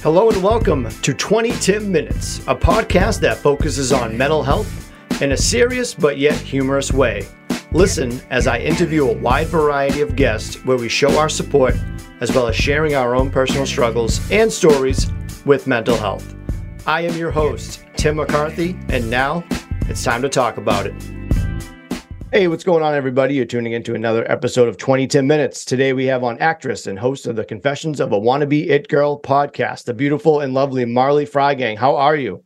Hello and welcome to 20 Tim Minutes, a podcast that focuses on mental health in a serious but yet humorous way. Listen as I interview a wide variety of guests where we show our support as well as sharing our own personal struggles and stories with mental health. I am your host, Tim McCarthy, and now it's time to talk about it. Hey, what's going on, everybody? You're tuning into another episode of 20 Tim Minutes. Today we have on actress and host of the Confessions of a Wannabe It Girl podcast, the beautiful and lovely Marley Freygang. How are you?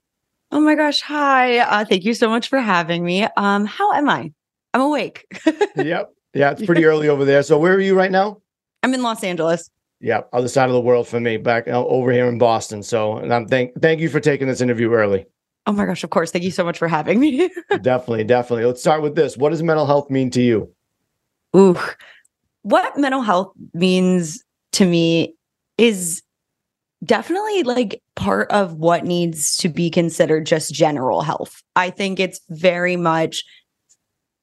Oh my gosh. Hi. Uh, thank you so much for having me. Um, how am I? I'm awake. yep. Yeah, it's pretty early over there. So where are you right now? I'm in Los Angeles. Yeah, other side of the world for me, back uh, over here in Boston. So, and I'm thank thank you for taking this interview early. Oh my gosh, of course. Thank you so much for having me. definitely, definitely. Let's start with this. What does mental health mean to you? Ooh. What mental health means to me is definitely like part of what needs to be considered just general health. I think it's very much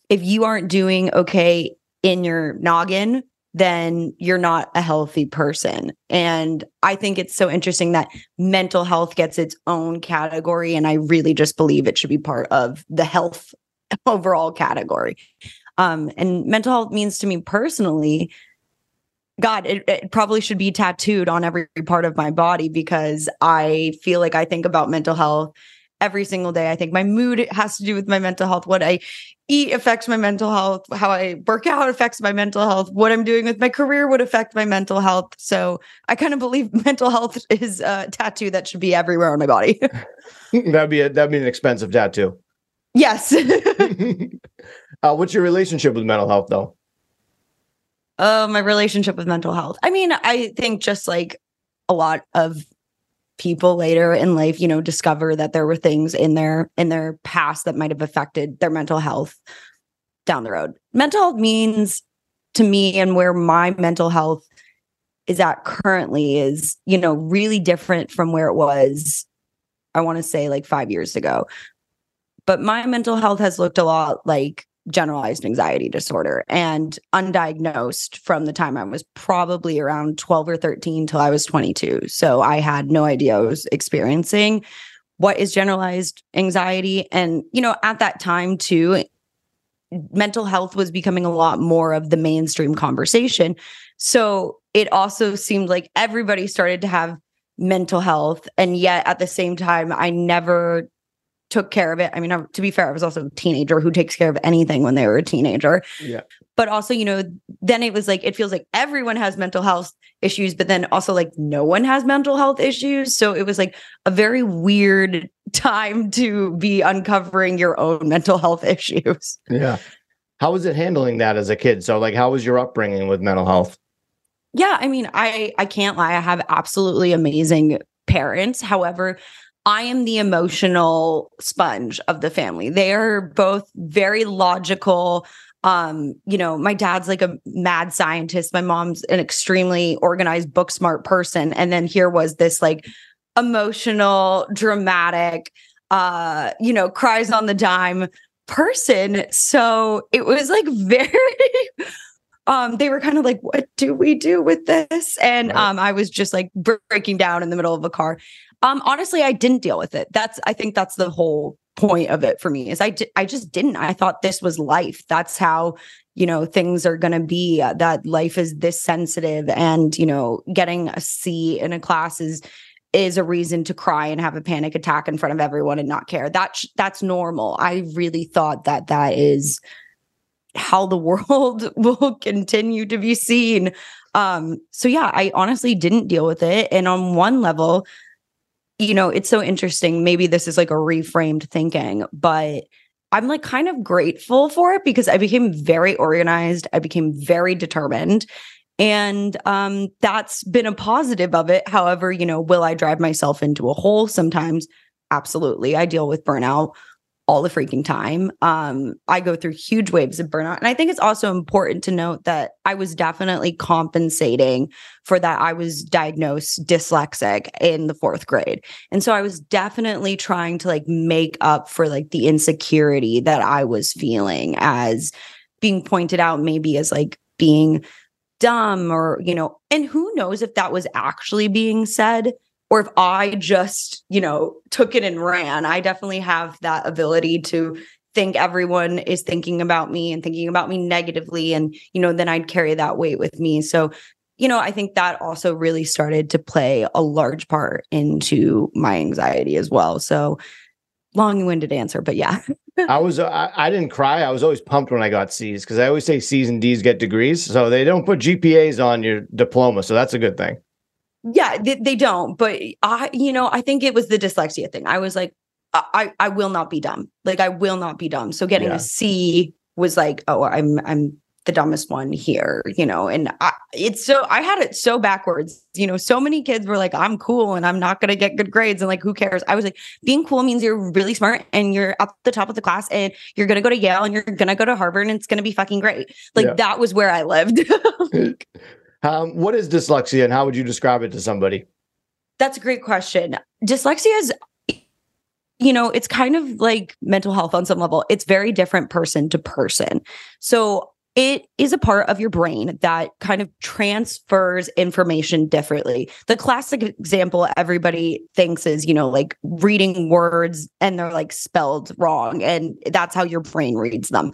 if you aren't doing okay in your noggin, then you're not a healthy person. And I think it's so interesting that mental health gets its own category. And I really just believe it should be part of the health overall category. Um, and mental health means to me personally, God, it, it, probably should be tattooed on every part of my body because I feel like I think about mental health every single day. I think my mood has to do with my mental health. What I eat affects my mental health. How I work out affects my mental health. What I'm doing with my career would affect my mental health. So I kind of believe mental health is a tattoo that should be everywhere on my body. that'd be a, that'd be an expensive tattoo. Yes. uh, what's your relationship with mental health, though? Uh, my relationship with mental health. I mean, I think just like a lot of people later in life you know discover that there were things in their in their past that might have affected their mental health down the road. Mental health means to me and where my mental health is at currently is you know really different from where it was i want to say like 5 years ago. But my mental health has looked a lot like generalized anxiety disorder and undiagnosed from the time I was probably around 12 or 13 till I was 22. So I had no idea I was experiencing what is generalized anxiety. And, you know, at that time too, mental health was becoming a lot more of the mainstream conversation. So it also seemed like everybody started to have mental health. And yet at the same time, I never took care of it. I mean, to be fair, I was also a teenager who takes care of anything when they were a teenager. Yeah. But also, you know, then it was like, it feels like everyone has mental health issues, but then also like no one has mental health issues. So it was like a very weird time to be uncovering your own mental health issues. Yeah. How was it handling that as a kid? So, like, how was your upbringing with mental health? Yeah. I mean, I, I can't lie. I have absolutely amazing parents. However, I am the emotional sponge of the family. They are both very logical. Um, you know, my dad's like a mad scientist. My mom's an extremely organized, book smart person. And then here was this like emotional, dramatic, uh, you know, cries on the dime person. So it was like very um, they were kind of like, what do we do with this? And right. um, I was just like breaking down in the middle of a car. Um, honestly, I didn't deal with it. That's I think that's the whole point of it for me is I di- I just didn't. I thought this was life. That's how you know things are going to be. Uh, that life is this sensitive, and you know, getting a C in a class is is a reason to cry and have a panic attack in front of everyone and not care. That's that's normal. I really thought that that is how the world will continue to be seen. Um, so yeah, I honestly didn't deal with it. And on one level, you know, it's so interesting. Maybe this is like a reframed thinking, but I'm like kind of grateful for it because I became very organized. I became very determined. And um, that's been a positive of it. However, you know, will I drive myself into a hole sometimes? Absolutely. I deal with burnout all the freaking time. Um, I go through huge waves of burnout. And I think it's also important to note that I was definitely compensating for that. I was diagnosed dyslexic in the fourth grade. And so I was definitely trying to like make up for like the insecurity that I was feeling as being pointed out, maybe as like being dumb or, you know, and who knows if that was actually being said or if I just, you know, took it and ran. I definitely have that ability to think everyone is thinking about me and thinking about me negatively and you know then I'd carry that weight with me. So you know, I think that also really started to play a large part into my anxiety as well. So long-winded answer, but yeah. I was uh, I, I, didn't cry. I was always pumped when I got C's because I always say C's and D's get degrees, so they don't put GPAs on your diploma, so that's a good thing. Yeah, they, they don't. But I, you know, I think it was the dyslexia thing. I was like, I I will not be dumb. Like I will not be dumb. So getting yeah. a C was like, oh, I'm I'm the dumbest one here, you know, and I, it's so I had it so backwards, you know, so many kids were like, I'm cool and I'm not going to get good grades. And like, who cares? I was like, being cool means you're really smart and you're at the top of the class and you're going to go to Yale and you're going to go to Harvard and it's going to be fucking great. Like, yeah. that was where I lived. um, what is dyslexia and how would you describe it to somebody? That's a great question. Dyslexia is you know, it's kind of like mental health on some level. It's very different person to person. So it is a part of your brain that kind of transfers information differently. The classic example everybody thinks is, you know, like reading words and they're like spelled wrong, and that's how your brain reads them.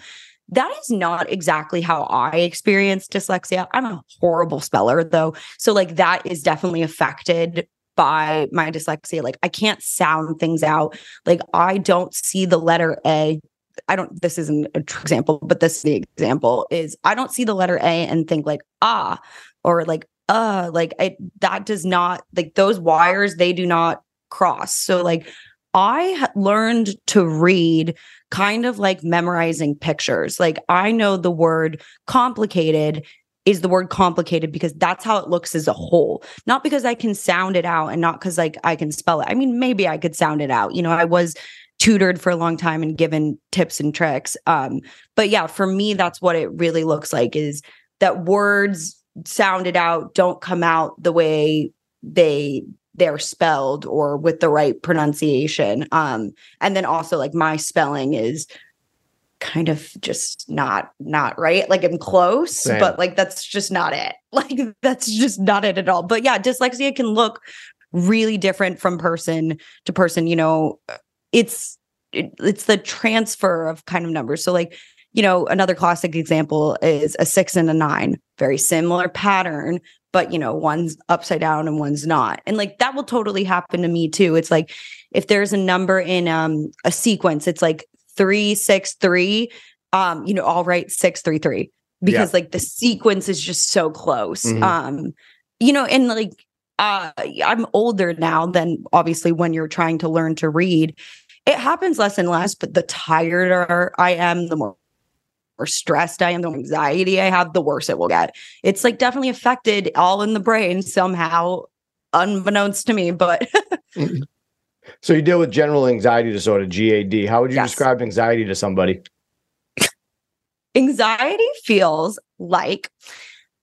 That is not exactly how I experience dyslexia. I'm a horrible speller, though. So, like, that is definitely affected by my dyslexia. Like, I can't sound things out. Like, I don't see the letter A I don't, this isn't a true example, but this is the example is I don't see the letter A and think like, ah, or like, uh, like that does not, like those wires, they do not cross. So like I learned to read kind of like memorizing pictures. Like I know the word complicated is the word complicated because that's how it looks as a whole not because i can sound it out and not because like i can spell it i mean maybe i could sound it out you know i was tutored for a long time and given tips and tricks. Um, but yeah, for me, that's what it really looks like is that words sounded out don't come out the way they they're spelled or with the right pronunciation. Um, and then also like my spelling is kind of just not not right like i'm close Same. but like that's just not it like that's just not it at all but yeah dyslexia can look really different from person to person you know it's it, it's the transfer of kind of numbers. So like, you know, another classic example is a 6 and a 9, very similar pattern, but you know, one's upside down and one's not. And like that will totally happen to me too. It's like if there's a number in um a sequence, it's like 363 um you know, I'll write 633 because yeah. like the sequence is just so close. Mm-hmm. Um you know, and like uh I'm older now than obviously when you're trying to learn to read it happens less and less, but the tireder I am, the more more stressed I am, the more anxiety I have, the worse it will get. It's like definitely affected all in the brain somehow, unbeknownst to me. But mm-hmm. so you deal with general anxiety disorder, GAD. How would you yes. describe anxiety to somebody? Anxiety feels like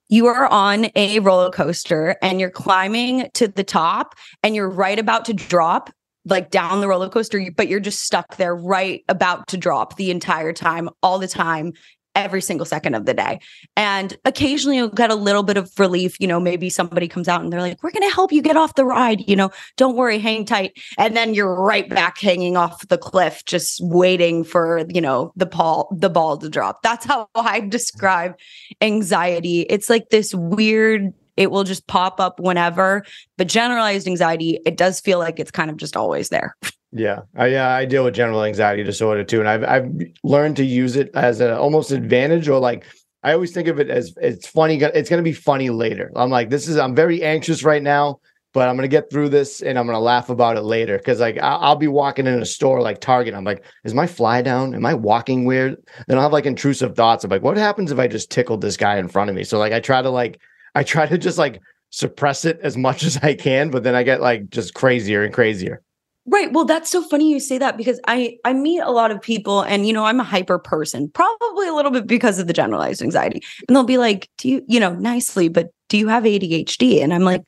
you are on a roller coaster and you're climbing to the top and you're right about to drop like down the roller coaster, but you're just stuck there right about to drop the entire time, all the time, every single second of the day. And occasionally you'll get a little bit of relief. You know, maybe somebody comes out and they're like, we're going to help you get off the ride. You know, don't worry, hang tight. And then you're right back hanging off the cliff, just waiting for, you know, the ball, the ball to drop. That's how I describe anxiety. It's like this weird it will just pop up whenever. But generalized anxiety, it does feel like it's kind of just always there. Yeah, I, I deal with general anxiety disorder too, and I've I've learned to use it as an almost advantage or like I always think of it as it's funny. It's going to be funny later. I'm like, this is I'm very anxious right now, but I'm going to get through this and I'm going to laugh about it later because like I'll, I'll, be walking in a store like Target. I'm like, is my fly down? Am I walking weird? Then I'll have like intrusive thoughts of like, what happens if I just tickled this guy in front of me? So like I try to like I try to just like suppress it as much as I can, but then I get like just crazier and crazier. Right. Well, that's so funny you say that because I I meet a lot of people and you know, I'm a hyper person, probably a little bit because of the generalized anxiety. And they'll be like, "Do you, you know, nicely, but do you have ADHD?" And I'm like,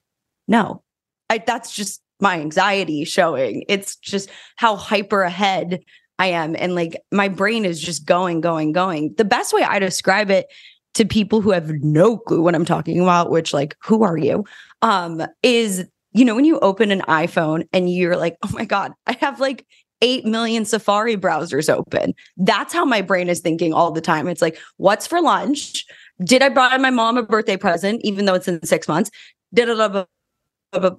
"No." I that's just my anxiety showing. It's just how hyper ahead I am and like my brain is just going going going. The best way I describe it to people who have no clue what I'm talking about, which like, who are you? Um, is you know, when you open an iPhone and you're like, oh my God, I have like 8 million Safari browsers open. That's how my brain is thinking all the time. It's like, what's for lunch? Did I buy my mom a birthday present, even though it's in six months? Did it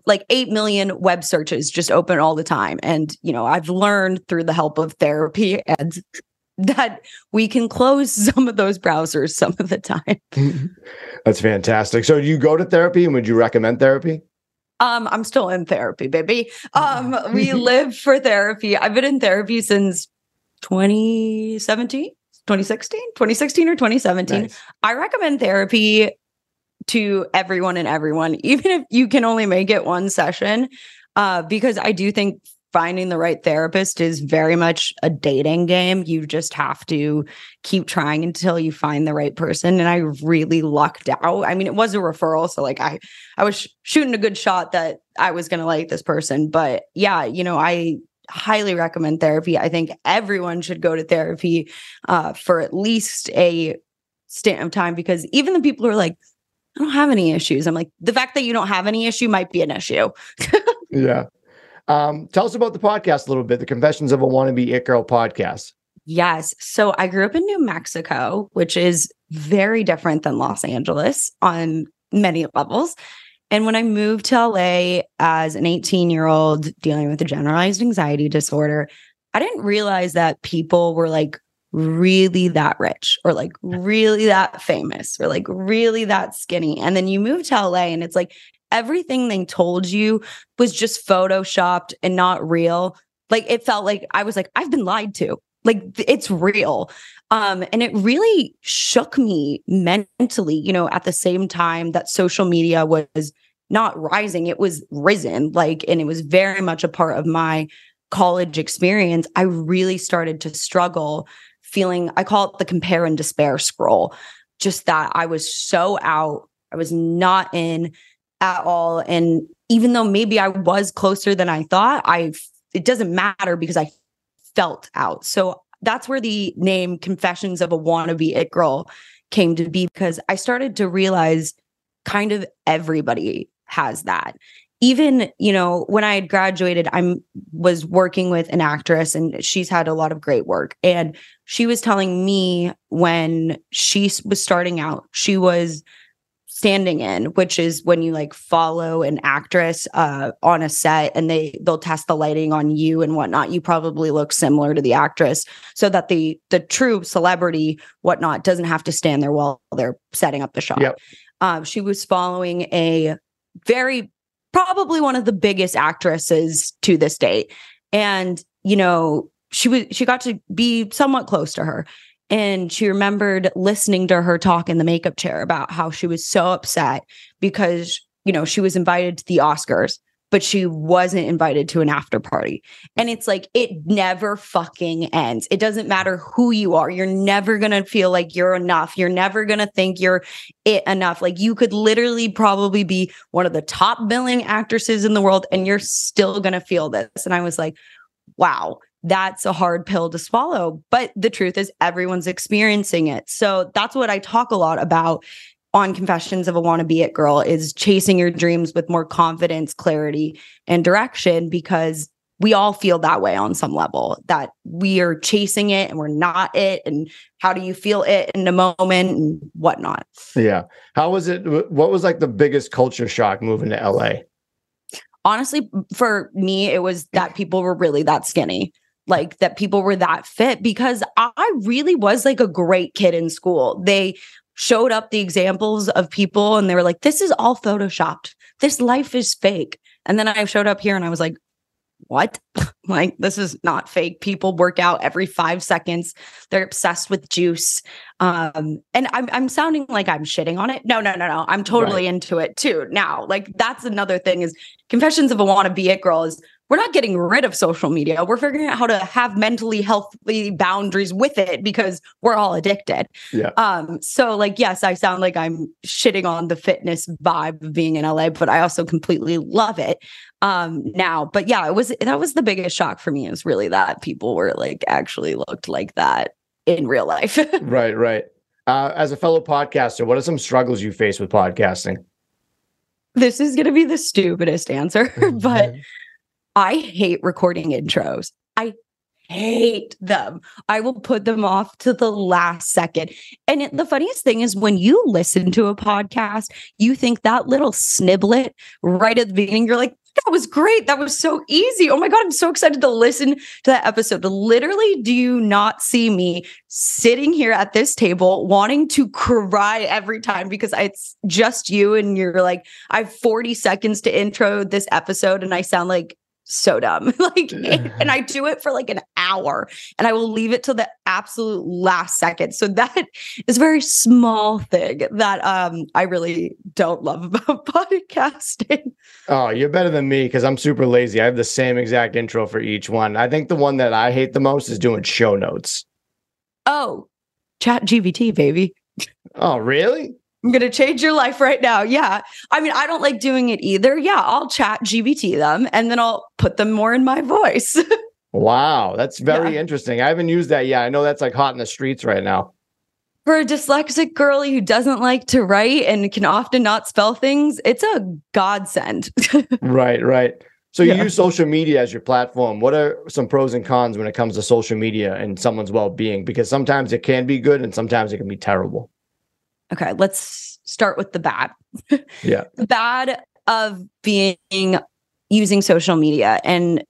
like 8 million web searches just open all the time. And, you know, I've learned through the help of therapy and that we can close some of those browsers some of the time. That's fantastic. So, do you go to therapy and would you recommend therapy? Um, I'm still in therapy, baby. Um, we live for therapy. I've been in therapy since 2017, 2016, 2016 or 2017. Nice. I recommend therapy to everyone and everyone, even if you can only make it one session, uh, because I do think finding the right therapist is very much a dating game. You just have to keep trying until you find the right person. And I really lucked out. I mean, it was a referral, so like I, I was sh- shooting a good shot that I was going to like this person. But yeah, you know, I highly recommend therapy. I think everyone should go to therapy uh, for at least a stint of time because even the people who are like, I don't have any issues. I'm like, the fact that you don't have any issue might be an issue. yeah. Um, tell us about the podcast a little bit, the Confessions of a Wannabe It Girl podcast. Yes. So I grew up in New Mexico, which is very different than Los Angeles on many levels. And when I moved to LA as an 18 year old dealing with a generalized anxiety disorder, I didn't realize that people were like really that rich or like really that famous or like really that skinny. And then you move to LA and it's like everything they told you was just photoshopped and not real. Like it felt like I was like, I've been lied to. Like it's real. Um, and it really shook me mentally, you know, at the same time that social media was not rising, it was risen. Like, and it was very much a part of my college experience. I really started to struggle feeling, I call it the compare and despair scroll. Just that I was so out, I was not in at all. And even though maybe I was closer than I thought, I it doesn't matter because I felt out. So that's where the name Confessions of a Wannabe It Girl came to be because I started to realize kind of everybody has that. Even, you know, when I had graduated, I was working with an actress and she's had a lot of great work. And she was telling me when she was starting out, she was standing in which is when you like follow an actress uh, on a set and they they'll test the lighting on you and whatnot you probably look similar to the actress so that the the true celebrity whatnot doesn't have to stand there while they're setting up the shot. Yep. um, she was following a very probably one of the biggest actresses to this date. And you know she was she got to be somewhat close to her and she remembered listening to her talk in the makeup chair about how she was so upset because, you know, she was invited to the Oscars, but she wasn't invited to an after party. And it's like, it never fucking ends. It doesn't matter who you are. You're never going to feel like you're enough. You're never going to think you're it enough. Like, you could literally probably be one of the top billing actresses in the world, and you're still going to feel this. And I was like, wow that's a hard pill to swallow. But the truth is, everyone's experiencing it. So that's what I talk a lot about on Confessions of a Wanna Be It Girl is chasing your dreams with more confidence, clarity, and direction because we all feel that way on some level that we are chasing it and we're not it. And how do you feel it in the moment and whatnot? Yeah. How was it? What was like the biggest culture shock moving to LA? Honestly, for me, it was that people were really that skinny like that people were that fit because I really was like a great kid in school. They showed up the examples of people and they were like, this is all photoshopped. This life is fake. And then I showed up here and I was like, what? like, this is not fake. People work out every five seconds. They're obsessed with juice. Um, and I'm I'm sounding like I'm shitting on it. No, no, no, no. I'm totally right. into it too. Now, like that's another thing is confessions of a wanna be it girl is we're not getting rid of social media. We're figuring out how to have mentally healthy boundaries with it because we're all addicted. Yeah. Um, so like, yes, I sound like I'm shitting on the fitness vibe of being in LA, but I also completely love it um now. But yeah, it was that was the biggest shock for me is really that people were like actually looked like that in real life. right, right. Uh, as a fellow podcaster, what are some struggles you face with podcasting? this is going to be the stupidest answer, but Mhm. I hate recording intros. I hate them. I will put them off to the last second. And it, the funniest thing is when you listen to a podcast, you think that little sniblet right at the beginning, you're like, that was great. That was so easy. Oh my God, I'm so excited to listen to that episode. Literally, do you not see me sitting here at this table wanting to cry every time because it's just you and you're like, I have 40 seconds to intro this episode and I sound like so dumb. like, and I do it for like an hour and I will leave it till the absolute last second. So that is a very small thing that um I really don't love about podcasting. Oh, you're better than me because I'm super lazy. I have the same exact intro for each one. I think the one that I hate the most is doing show notes. Oh, ChatGPT, baby. Oh, really? I'm going to change your life right now. Yeah. I mean, I don't like doing it either. Yeah. I'll ChatGPT them and then I'll put them more in my voice. Wow, that's very Yeah. interesting. I haven't used that yet. I know that's like hot in the streets right now. For a dyslexic girlie who doesn't like to write and can often not spell things, it's a godsend. Right, right. So you Yeah. use social media as your platform. What are some pros and cons when it comes to social media and someone's well-being? Because sometimes it can be good and sometimes it can be terrible. Okay. Let's start with the bad. Yeah. the bad of being using social media and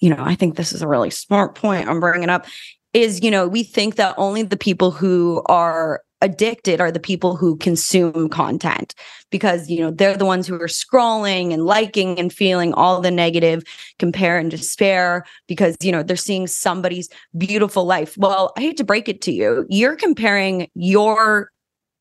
you know i think this is a really smart point i'm bringing up is you know we think that only the people who are addicted are the people who consume content because you know they're the ones who are scrolling and liking and feeling all the negative compare and despair because you know they're seeing somebody's beautiful life well i hate to break it to you you're comparing your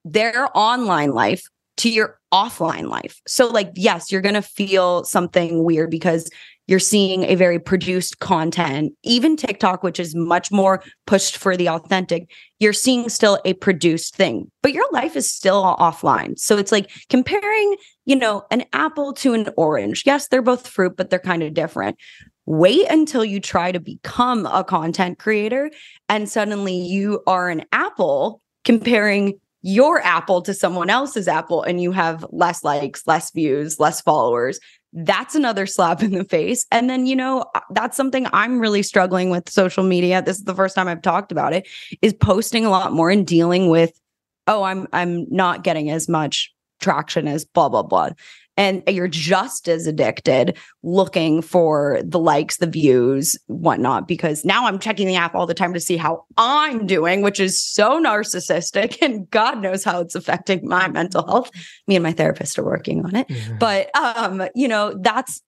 their online life to your offline life. So, like, yes, you're going to feel something weird because you're seeing a very produced content, even TikTok, which is much more pushed for the authentic. You're seeing still a produced thing, but your life is still offline. So, it's like comparing, you know, an apple to an orange. Yes, they're both fruit, but they're kind of different. Wait until you try to become a content creator and suddenly you are an apple comparing your apple to someone else's apple and you have less likes, less views, less followers. That's another slap in the face. And then, you know, uh, that's something I'm really struggling with social media. This is the first time I've talked about it is posting a lot more and dealing with oh, I'm I'm not getting as much traction as blah blah blah. And you're just as addicted looking for the likes, the views, whatnot, because now I'm checking the app all the time to see how I'm doing, which is so narcissistic. And God knows how it's affecting my mental health. Me and my therapist are working on it. But um, you know, that's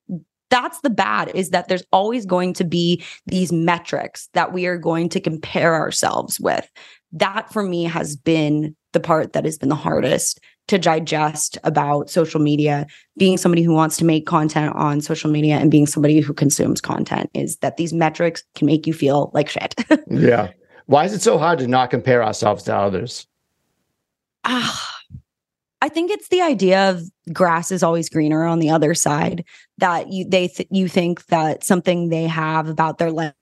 that's the bad is that there's always going to be these metrics that we are going to compare ourselves with. That for me has been the part that has been the hardest to digest about social media being somebody who wants to make content on social media and being somebody who consumes content is that these metrics can make you feel like shit. yeah. Why is it so hard to not compare ourselves to others? Ah, I think it's the idea of grass is always greener on the other side that you they th- you think that something they have about their life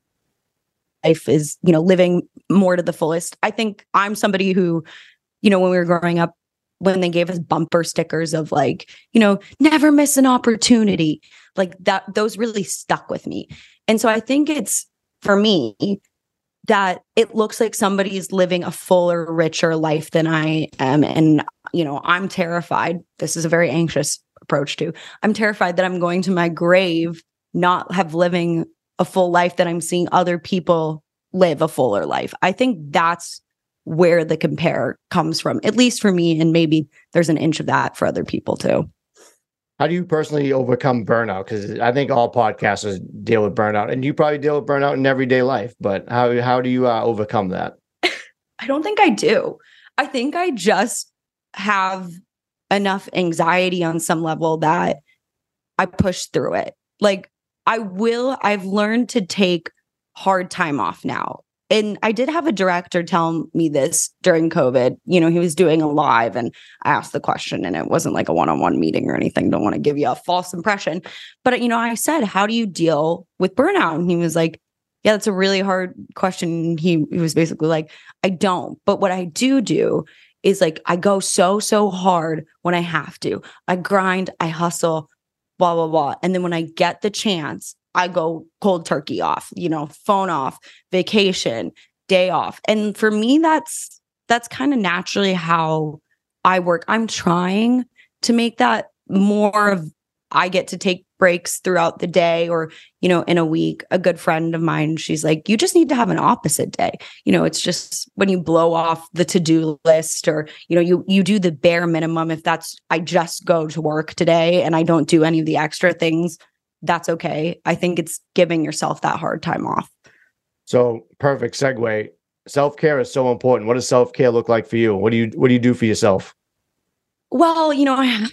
life is you know living more to the fullest. I think I'm somebody who you know when we were growing up when they gave us bumper stickers of like you know never miss an opportunity like that those really stuck with me. And so I think it's for me that it looks like somebody's living a fuller, richer life than I am. And, you know, I'm terrified. This is a very anxious approach to. I'm terrified that I'm going to my grave, not have living a full life that I'm seeing other people live a fuller life. I think that's where the compare comes from, at least for me. And maybe there's an inch of that for other people too. How do you personally overcome burnout? Because I think all podcasters deal with burnout, and you probably deal with burnout in everyday life. But how how do you uh, overcome that? I don't think I do. I think I just have enough anxiety on some level that I push through it. Like I will, I've learned to take hard time off now. And I did have a director tell me this during COVID. You know, he was doing a live and I asked the question, and it wasn't like a one on one meeting or anything. Don't want to give you a false impression. But, you know, I said, How do you deal with burnout? And he was like, Yeah, that's a really hard question. He, he was basically like, I don't. But what I do do is like I go so, so hard when I have to. I grind, I hustle, blah, blah, blah. And then when I get the chance, I go cold turkey off, you know, phone off, vacation, day off. And for me, that's that's kind of naturally how I work. I'm trying to make that more of I get to take breaks throughout the day or, you know, in a week. A good friend of mine, she's like, you just need to have an opposite day. You know, it's just when you blow off the to-do list or, you know, you you do the bare minimum. If that's I just go to work today and I don't do any of the extra things, that's okay. I think it's giving yourself that hard time off. So perfect segue. Self-care is so important. What does self-care look like for you? What do you what do you do for yourself? Well, you know, I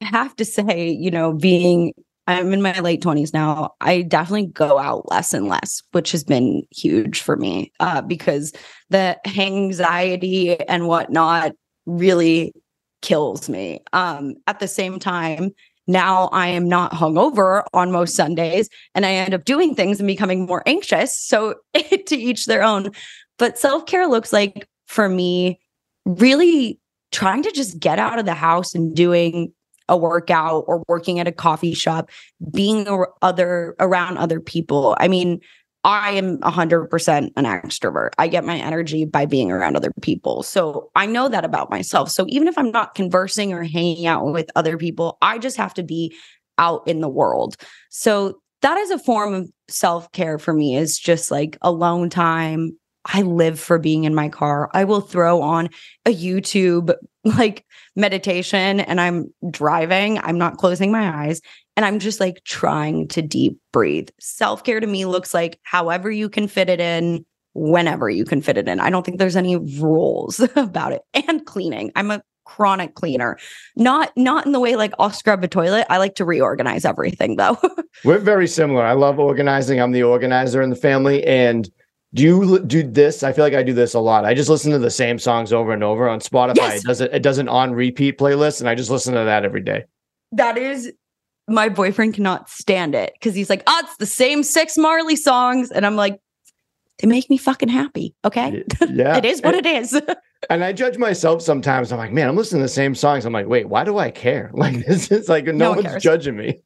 have to say, you know, being I'm in my late 20s now, I definitely go out less and less, which has been huge for me uh, because the anxiety and whatnot really kills me. Um, at the same time, now I am not hungover on most Sundays and I end up doing things and becoming more anxious. So to each their own. But self care looks like for me, really trying to just get out of the house and doing a workout or working at a coffee shop, being other around other people. I mean, I am 100% an extrovert. I get my energy by being around other people. So I know that about myself. So even if I'm not conversing or hanging out with other people, I just have to be out in the world. So that is a form of self care for me, is just like alone time, I live for being in my car. I will throw on a YouTube like meditation and I'm driving. I'm not closing my eyes and I'm just like trying to deep breathe. Self care to me looks like however you can fit it in, whenever you can fit it in. I don't think there's any rules about it. And cleaning. I'm a chronic cleaner. Not not in the way like I'll scrub a toilet. I like to reorganize everything though. We're very similar. I love organizing. I'm the organizer in the family and do you do this? I feel like I do this a lot. I just listen to the same songs over and over on Spotify. Yes. It does it, it does an on repeat playlist, and I just listen to that every day. That is my boyfriend cannot stand it because he's like, oh, it's the same six Marley songs. And I'm like, they make me fucking happy. Okay. Yeah. it is what it is. and I judge myself sometimes. I'm like, man, I'm listening to the same songs. I'm like, wait, why do I care? Like this is like no, no one's cares. judging me.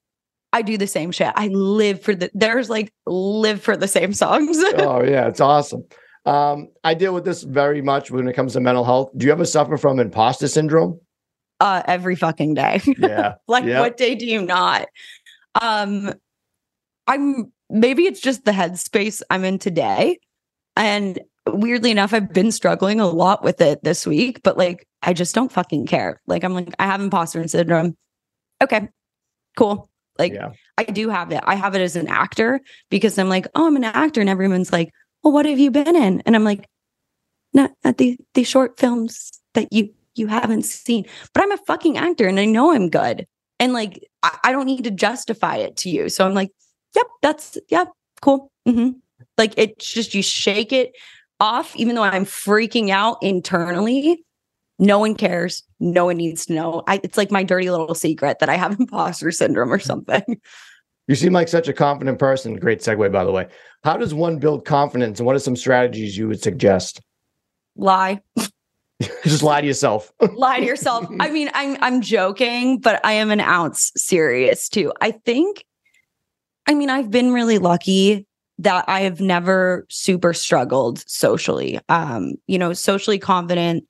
I do the same shit. I live for the there's like live for the same songs. oh yeah, it's awesome. Um, I deal with this very much when it comes to mental health. Do you ever suffer from imposter syndrome? Uh, every fucking day. Yeah. like what day do you not? Um, I'm maybe it's just the headspace I'm in today. And weirdly enough, I've been struggling a lot with it this week, but like I just don't fucking care. Like I'm like, I have imposter syndrome. Okay, cool. Like yeah. I do have it. I have it as an actor because I'm like, oh, I'm an actor, and everyone's like, well, what have you been in? And I'm like, not at the the short films that you you haven't seen. But I'm a fucking actor, and I know I'm good. And like, I, I don't need to justify it to you. So I'm like, yep, that's yeah, cool. Mm-hmm. Like it's just you shake it off, even though I'm freaking out internally no one cares. No one needs to know. I, it's like my dirty little secret that I have imposter syndrome or something. You seem like such a confident person. Great segue, by the way. How does one build confidence and what are some strategies you would suggest? Lie. Just lie to yourself. lie to yourself. I mean, I'm I'm joking, but I am an ounce serious too. I think I mean, I've been really lucky that I have never super struggled socially. Um, you know, socially confident,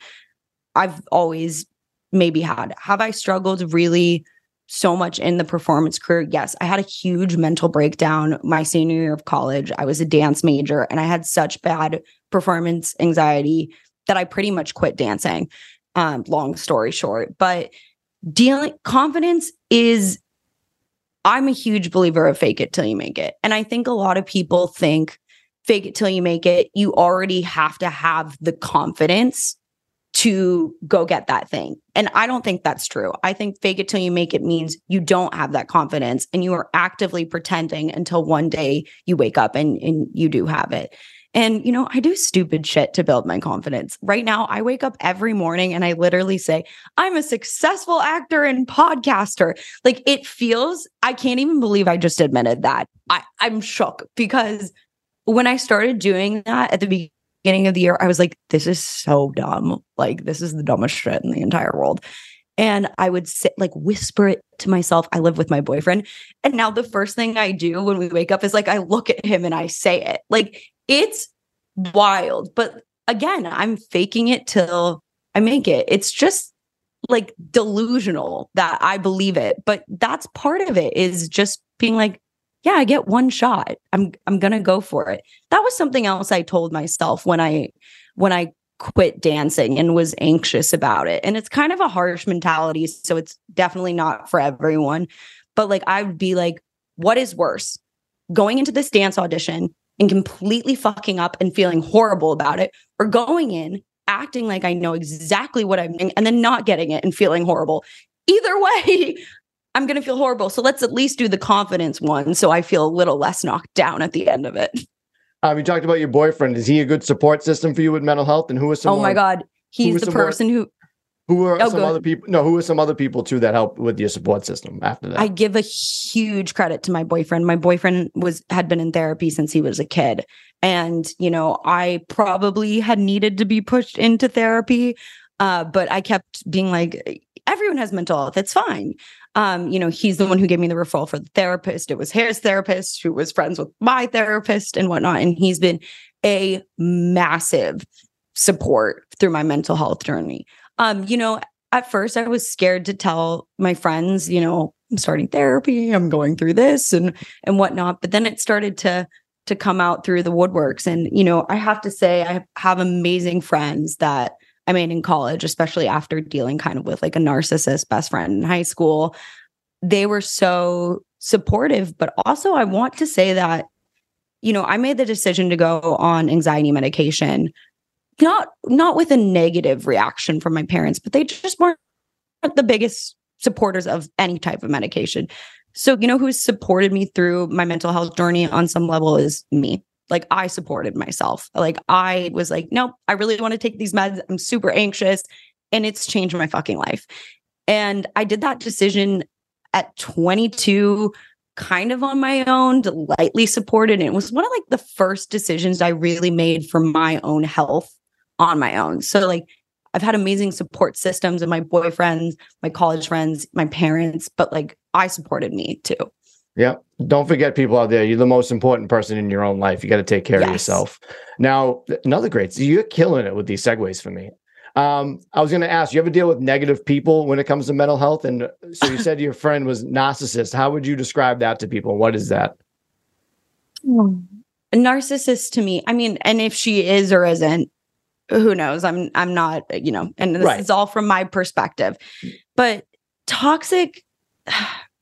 I've always maybe had. Have I struggled really so much in the performance career? Yes. I had a huge mental breakdown my senior year of college. I was a dance major and I had such bad performance anxiety that I pretty much quit dancing. Um, long story short, but dealing confidence is I'm a huge believer of fake it till you make it. And I think a lot of people think fake it till you make it. You already have to have the confidence to go get that thing. And I don't think that's true. I think fake it till you make it means you don't have that confidence and you are actively pretending until one day you wake up and, and you do have it. And, you know, I do stupid shit to build my confidence. Right now, I wake up every morning and I literally say, I'm a successful actor and podcaster. Like it feels, I can't even believe I just admitted that. I, I'm shook because when I started doing that at the beginning of the year, I was like, this is so dumb. Like, this is the dumbest shit in the entire world. And I would sit like whisper it to myself. I live with my boyfriend. And now the first thing I do when we wake up is like I look at him and I say it. Like it's wild. But again, I'm faking it till I make it. It's just like delusional that I believe it. But that's part of it is just being like, yeah, I get one shot. I'm I'm going to go for it. That was something else I told myself when I when I quit dancing and was anxious about it. And it's kind of a harsh mentality, so it's definitely not for everyone. But like I would be like, what is worse? Going into this dance audition and completely fucking up and feeling horrible about it or going in acting like I know exactly what I'm doing and then not getting it and feeling horrible. Either way, I'm going to feel horrible. So let's at least do the confidence one so I feel a little less knocked down at the end of it. Um, you talked about your boyfriend. Is he a good support system for you with mental health? And who is some? Oh my God, he's the person who. Who are oh, some other people? No, who are some other people too that help with your support system after that? I give a huge credit to my boyfriend. My boyfriend was had been in therapy since he was a kid, and you know I probably had needed to be pushed into therapy, uh, but I kept being like, everyone has mental health. It's fine um, you know, he's the one who gave me the referral for the therapist. It was his therapist who was friends with my therapist and whatnot. And he's been a massive support through my mental health journey. Um, you know, at first I was scared to tell my friends, you know, I'm starting therapy, I'm going through this and and whatnot. But then it started to to come out through the woodworks. And, you know, I have to say I have amazing friends that I made in college, especially after dealing kind of with like a narcissist best friend in high school. They were so supportive, but also I want to say that, you know, I made the decision to go on anxiety medication, not not with a negative reaction from my parents, but they just weren't the biggest supporters of any type of medication. So, you know, who's supported me through my mental health journey on some level is me like I supported myself. Like I was like, nope, I really want to take these meds. I'm super anxious and it's changed my fucking life. And I did that decision at 22 kind of on my own, lightly supported. And it was one of like the first decisions I really made for my own health on my own. So like I've had amazing support systems and my boyfriends, my college friends, my parents, but like I supported me too. Yeah. Don't forget people out there. You're the most important person in your own life. You got to take care yes. of yourself. Now, another great, you're killing it with these segues for me. Um, I was going to ask, you ever deal with negative people when it comes to mental health? And so you said your friend was narcissist. How would you describe that to people? What is that? A narcissist to me. I mean, and if she is or isn't, who knows? I'm I'm not, you know, and this right. is all from my perspective. But toxic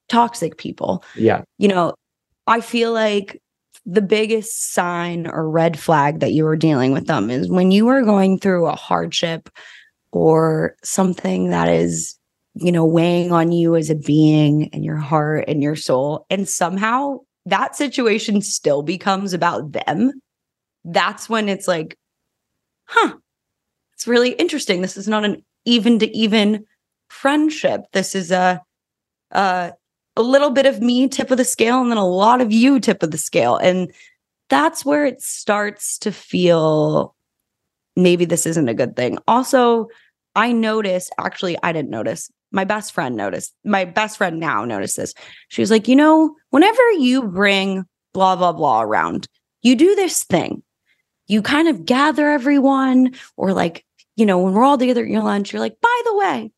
toxic people. Yeah. You know, I feel like the biggest sign or red flag that you are dealing with them is when you are going through a hardship or something that is, you know, weighing on you as a being and your heart and your soul. And somehow that situation still becomes about them. That's when it's like, huh, it's really interesting. This is not an even to even friendship. This is a, uh, a little bit of me tip of the scale and then a lot of you tip of the scale. And that's where it starts to feel maybe this isn't a good thing. Also, I noticed, actually, I didn't notice. My best friend noticed. My best friend now noticed this. She was like, you know, whenever you bring blah, blah, blah around, you do this thing. You kind of gather everyone, or like, you know, when we're all together at your lunch, you're like, by the way,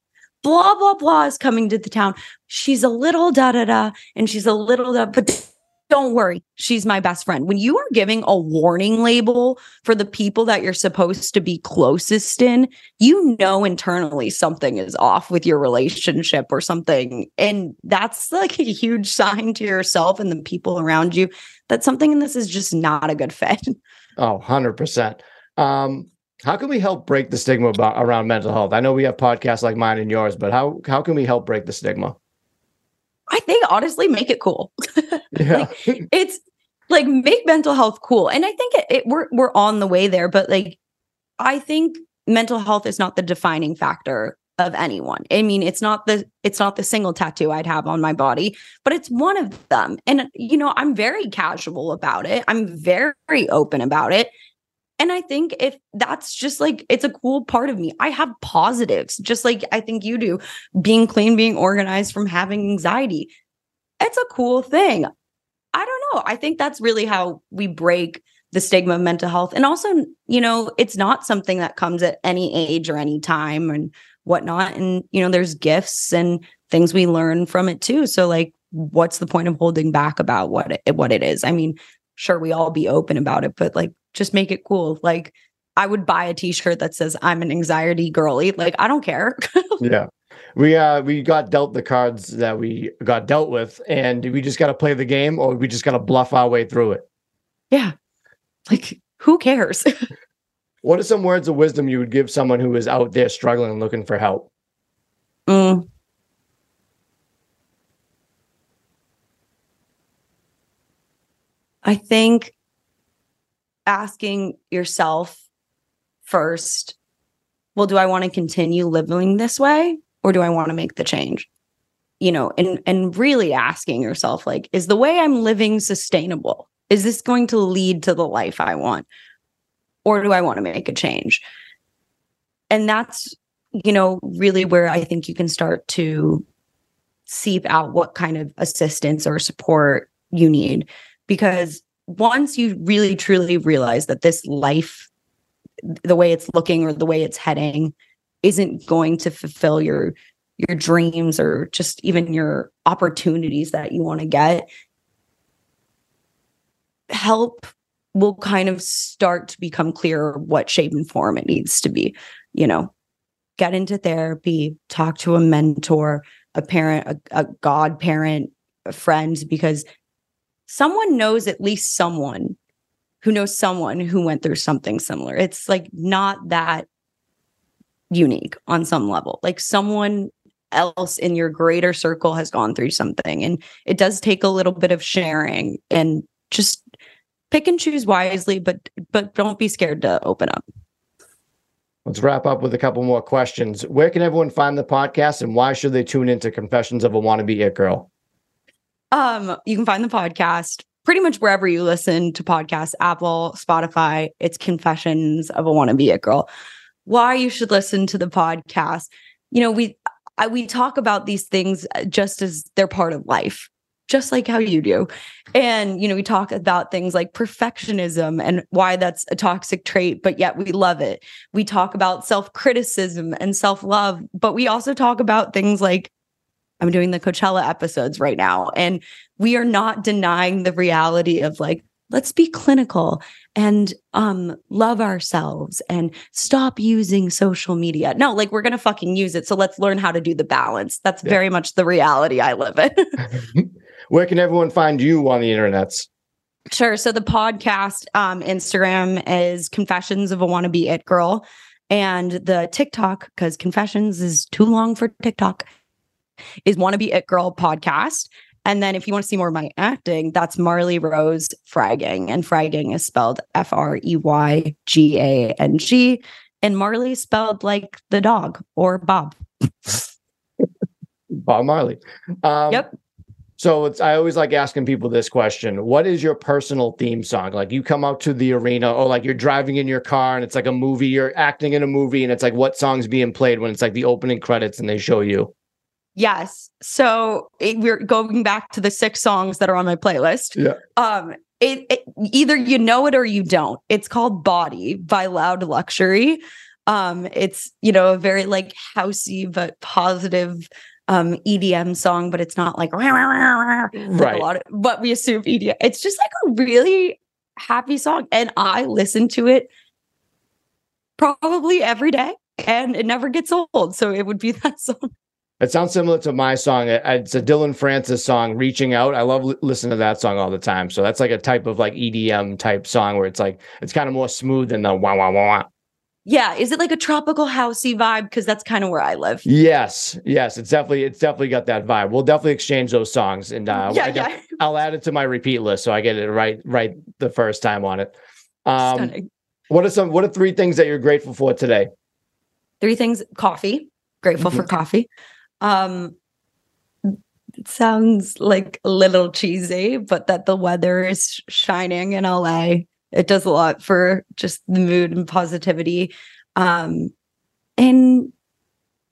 blah blah blah is coming to the town. She's a little da da da, and she's a little da, but don't worry, she's my best friend. When you are giving a warning label for the people that you're supposed to be closest in, you know internally something is off with your relationship or something. And that's like a huge sign to yourself and the people around you that something in this is just not a good fit. Oh, 100%. Um, how can we help break the stigma about, around mental health? I know we have podcasts like mine and yours, but how how can we help break the stigma? I think honestly, make it cool. Yeah. like, it's like make mental health cool, and I think it, it, we're we're on the way there. But like, I think mental health is not the defining factor of anyone. I mean, it's not the it's not the single tattoo I'd have on my body, but it's one of them. And you know, I'm very casual about it. I'm very open about it And I think if that's just like, it's a cool part of me. I have positives, just like I think you do, being clean, being organized from having anxiety. It's a cool thing. I don't know. I think that's really how we break the stigma of mental health. And also, you know, it's not something that comes at any age or any time and whatnot. And, you know, there's gifts and things we learn from it too. So, like, what's the point of holding back about what it, what it is? I mean, sure, we all be open about it, but like, just make it cool. Like, I would buy a t-shirt that says I'm an anxiety girly. Like, I don't care. yeah we uh we got dealt the cards that we got dealt with and we just got to play the game or we just got to bluff our way through it yeah like who cares what are some words of wisdom you would give someone who is out there struggling and looking for help mm. i think asking yourself first well do i want to continue living this way or do I want to make the change? You know, and and really asking yourself like is the way I'm living sustainable? Is this going to lead to the life I want? Or do I want to make a change? And that's you know really where I think you can start to seep out what kind of assistance or support you need because once you really truly realize that this life the way it's looking or the way it's heading isn't going to fulfill your your dreams or just even your opportunities that you want to get help will kind of start to become clear what shape and form it needs to be you know? Get into therapy talk to a mentor a parent a, a godparent a friend because someone knows at least someone who knows someone who went through something similar it's like not that unique on some level. Like someone else in your greater circle has gone through something. And it does take a little bit of sharing and just pick and choose wisely, but but don't be scared to open up. Let's wrap up with a couple more questions. Where can everyone find the podcast and why should they tune into Confessions of a Wannabe It Girl? Um, you can find the podcast pretty much wherever you listen to podcasts, Apple, Spotify. It's Confessions of a Wannabe It Girl why you should listen to the podcast. You know, we I, we talk about these things uh, just as they're part of life, just like how you do. And you know, we talk about things like perfectionism and why that's a toxic trait, but yet we love it. We talk about self-criticism and self-love, but we also talk about things like I'm doing the Coachella episodes right now and we are not denying the reality of like let's be clinical and um love ourselves and stop using social media. No, like we're going to fucking use it. So let's learn how to do the balance. That's yeah. very much the reality I live in. Where can everyone find you on the internets? Sure. So the podcast um Instagram is Confessions of a Wannabe It Girl and the TikTok cuz Confessions is too long for TikTok is want to be It Girl podcast. And then if you want to see more of my acting, that's Marley Rose Freygang. And Freygang is spelled F R E Y G A N G. And Marley spelled like the dog or Bob. Bob Marley. Um, yep. So it's I always like asking people this question. What is your personal theme song? Like you come out to the arena or like you're driving in your car and it's like a movie, you're acting in a movie and it's like what song's being played when it's like the opening credits and they show you? Yes. So it, we're going back to the six songs that are on my playlist. Yeah. Um, it, it, either you know it or you don't. It's called Body by Loud Luxury. Um, it's you know a very like housey but positive um EDM song, but it's not like right. a lot of, but we assume EDM. It's just like a really happy song, and I listen to it probably every day, and it never gets old. So it would be that song. It sounds similar to my song. It's a Dillon Francis song, "Reaching Out." I love listening to that song all the time. So that's like a type of like EDM type song where it's like it's kind of more smooth than the wah wah wah. Yeah, is it like a tropical housey vibe? Because that's kind of where I live. Yes, yes, it's definitely it's definitely got that vibe. We'll definitely exchange those songs, and uh, yeah, yeah. I'll add it to my repeat list so I get it right right the first time on it. Um, Stunning. What are some? What are three things that you're grateful for today? Three things: coffee. Grateful mm-hmm. for coffee. Um, it sounds like a little cheesy, but that the weather is shining in LA it does a lot for just the mood and positivity. Um, and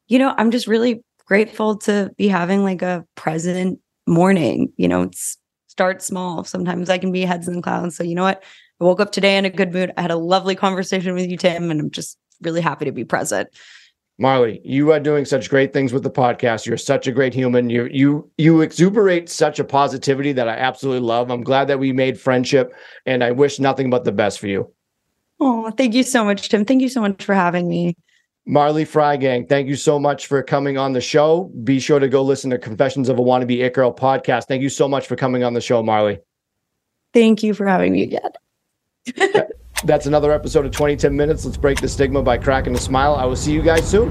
you know, I'm just really grateful to be having like a present morning. You know, it's start small. Sometimes I can be heads in the clouds. So you know what? I woke up today in a good mood. I had a lovely conversation with you, Tim, and I'm just really happy to be present. Marley, you are doing such great things with the podcast. You're such a great human. You you you exuberate such a positivity that I absolutely love. I'm glad that we made friendship and I wish nothing but the best for you. Oh, thank you so much, Tim. Thank you so much for having me. Marley Freygang, thank you so much for coming on the show. Be sure to go listen to Confessions of a Wannabe It Girl podcast. Thank you so much for coming on the show, Marley. Thank you for having me again. That's another episode of 20 Tim Minutes. Let's break the stigma by cracking a smile. I will see you guys soon.